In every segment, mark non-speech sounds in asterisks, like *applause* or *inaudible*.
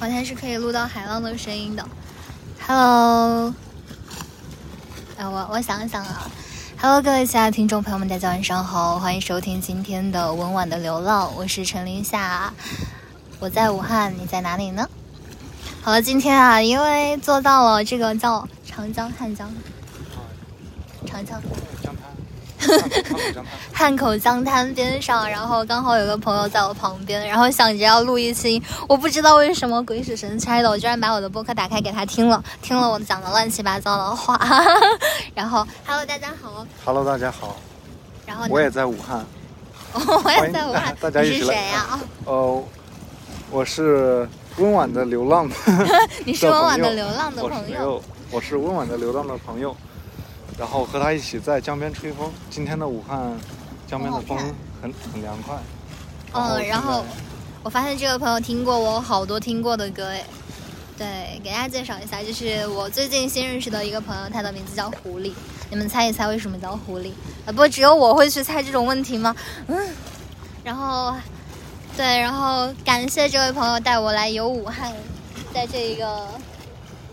完全是可以录到海浪的声音的。Hello，哎，我我想想啊，Hello，各位亲爱的听众朋友们，大家晚上好，欢迎收听今天的温婉的流浪，我是陈林夏，我在武汉，你在哪里呢？好了，今天啊，因为坐到了这个叫长江汉江，长江。*laughs* 汉口江滩边上，然后刚好有个朋友在我旁边，然后想着要录一期，我不知道为什么鬼使神差的，我居然把我的播客打开给他听了，听了我讲的乱七八糟的话，*laughs* 然后，Hello，大家好，Hello，大家好，然后我也在武汉，我也在武汉，*laughs* 大家是谁呀？哦，我是温婉的流浪，你是温婉的流浪的朋友，我是温婉的流浪的朋友。然后和他一起在江边吹风。今天的武汉江边的风很很凉快。嗯，然后我发现这个朋友听过我好多听过的歌哎。对，给大家介绍一下，就是我最近新认识的一个朋友，他的名字叫狐狸。你们猜一猜为什么叫狐狸？啊，不只有我会去猜这种问题吗？嗯。*laughs* 然后，对，然后感谢这位朋友带我来游武汉，在这一个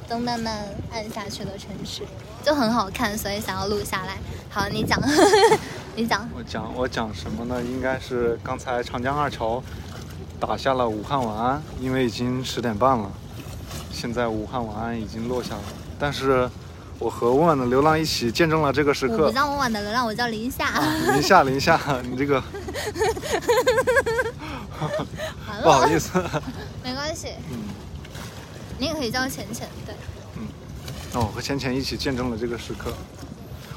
灯慢慢暗下去的城市。就很好看，所以想要录下来。好，你讲，*laughs* 你讲。我讲，我讲什么呢？应该是刚才长江二桥打下了武汉晚安，因为已经十点半了。现在武汉晚安已经落下了，但是我和温婉的流浪一起见证了这个时刻。我不叫温婉的流浪，我叫林夏。林夏，林夏，你这个 *laughs* *laughs* 不好意思。没关系。嗯。你也可以叫浅浅，对。嗯哦，和浅浅一起见证了这个时刻，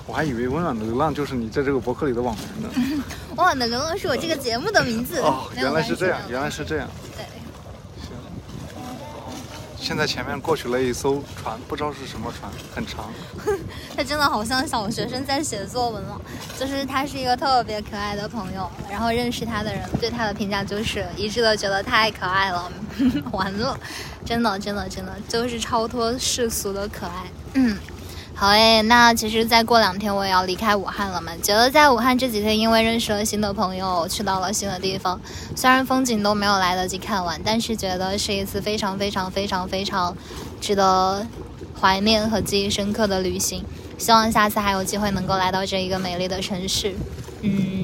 我还以为温暖的流浪就是你在这个博客里的网名呢。*laughs* 温暖的流浪是我这个节目的名字。哦，原来是这样，原来是这样。对。现在前面过去了一艘船，不知道是什么船，很长。*laughs* 他真的好像小学生在写作文了。就是他是一个特别可爱的朋友，然后认识他的人对他的评价就是一致的觉得太可爱了。*laughs* 完了。真的，真的，真的就是超脱世俗的可爱。嗯，好诶，那其实再过两天我也要离开武汉了嘛。觉得在武汉这几天，因为认识了新的朋友，去到了新的地方，虽然风景都没有来得及看完，但是觉得是一次非常非常非常非常值得怀念和记忆深刻的旅行。希望下次还有机会能够来到这一个美丽的城市。嗯。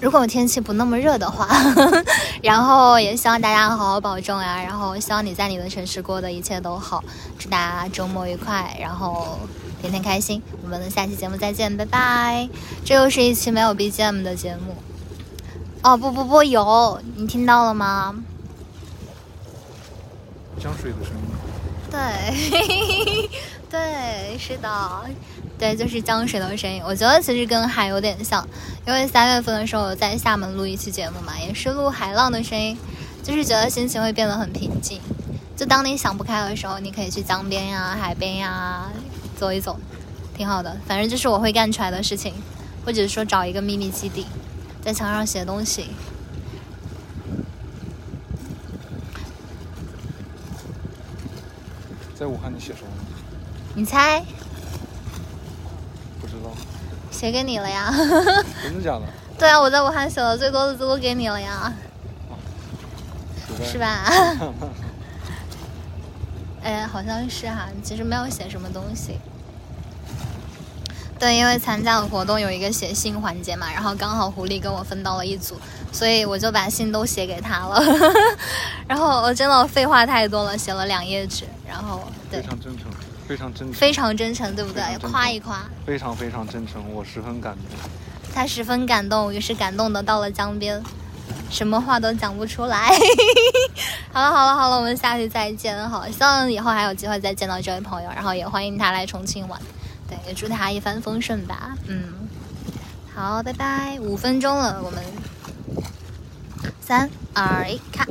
如果天气不那么热的话，*laughs* 然后也希望大家好好保重呀。然后希望你在你的城市过的一切都好，祝大家周末愉快，然后天天开心。我们下期节目再见，拜拜。这又是一期没有 BGM 的节目。哦不不不，有，你听到了吗？江水的声音。对，*laughs* 对，是的。对，就是江水的声音。我觉得其实跟海有点像，因为三月份的时候我在厦门录一期节目嘛，也是录海浪的声音，就是觉得心情会变得很平静。就当你想不开的时候，你可以去江边呀、海边呀走一走，挺好的。反正就是我会干出来的事情，或者说找一个秘密基地，在墙上写东西。在武汉你写什么？你猜？写给你了呀？真的假的？*laughs* 对啊，我在武汉写的最多的字都给你了呀，是吧？*laughs* 哎，好像是哈，其实没有写什么东西。对，因为参加了活动有一个写信环节嘛，然后刚好狐狸跟我分到了一组，所以我就把信都写给他了。*laughs* 然后我真的废话太多了，写了两页纸，然后非常真诚。非常真诚，非常真诚，对不对？夸一夸，非常非常真诚，我十分感动。他十分感动，于是感动的到了江边，什么话都讲不出来。*laughs* 好了好了好了，我们下期再见。好，希望以后还有机会再见到这位朋友，然后也欢迎他来重庆玩。对，也祝他一帆风顺吧。嗯，好，拜拜。五分钟了，我们三二一，看。